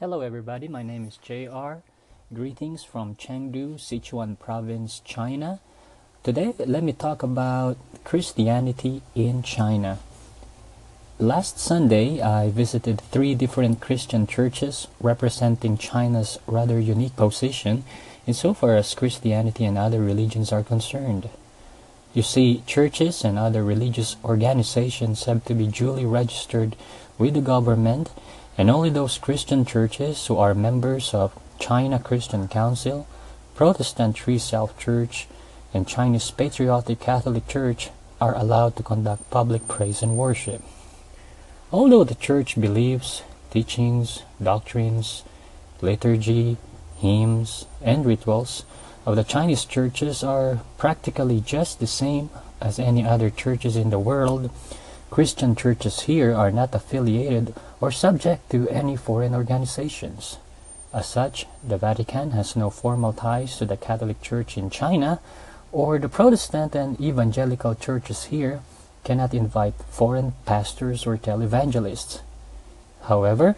Hello, everybody. My name is JR. Greetings from Chengdu, Sichuan Province, China. Today, let me talk about Christianity in China. Last Sunday, I visited three different Christian churches representing China's rather unique position insofar as Christianity and other religions are concerned. You see, churches and other religious organizations have to be duly registered with the government and only those Christian churches who are members of China Christian Council, Protestant Three Self Church, and Chinese Patriotic Catholic Church are allowed to conduct public praise and worship. Although the church believes, teachings, doctrines, liturgy, hymns, and rituals of the Chinese churches are practically just the same as any other churches in the world, Christian churches here are not affiliated or subject to any foreign organizations. As such, the Vatican has no formal ties to the Catholic Church in China, or the Protestant and evangelical churches here cannot invite foreign pastors or televangelists. However,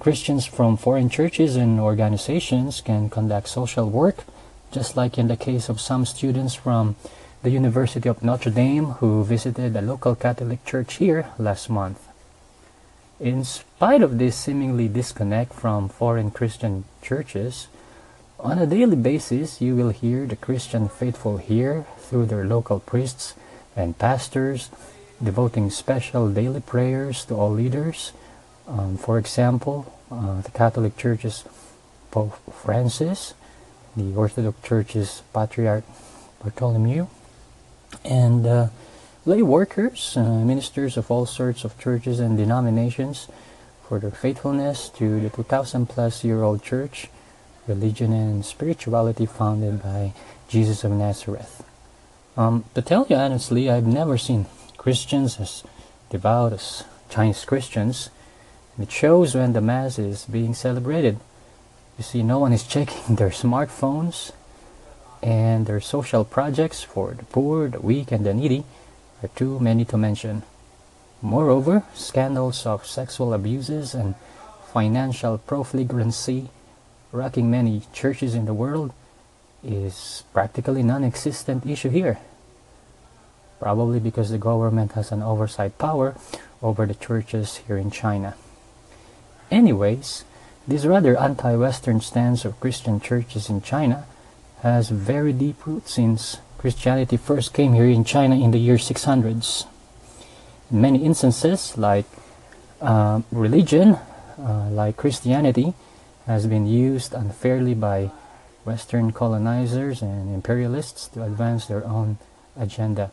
Christians from foreign churches and organizations can conduct social work, just like in the case of some students from the University of Notre Dame who visited a local Catholic church here last month. In spite of this seemingly disconnect from foreign Christian churches, on a daily basis you will hear the Christian faithful here through their local priests and pastors devoting special daily prayers to all leaders. Um, for example, uh, the Catholic Church's Pope Francis, the Orthodox Church's Patriarch Bartholomew, and uh, lay workers, uh, ministers of all sorts of churches and denominations, for their faithfulness to the 2,000 plus year old church, religion, and spirituality founded by Jesus of Nazareth. Um, to tell you honestly, I've never seen Christians as devout as Chinese Christians. It shows when the Mass is being celebrated. You see, no one is checking their smartphones and their social projects for the poor, the weak, and the needy are too many to mention. Moreover, scandals of sexual abuses and financial profligacy rocking many churches in the world is practically non-existent issue here. Probably because the government has an oversight power over the churches here in China. Anyways, this rather anti-Western stance of Christian churches in China has very deep roots since Christianity first came here in China in the year 600s. In many instances, like uh, religion, uh, like Christianity, has been used unfairly by Western colonizers and imperialists to advance their own agenda.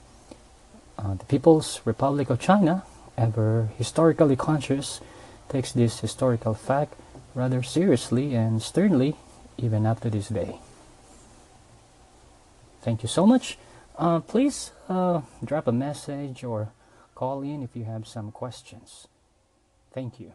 Uh, the People's Republic of China, ever historically conscious, takes this historical fact rather seriously and sternly even up to this day. Thank you so much. Uh, please uh, drop a message or call in if you have some questions. Thank you.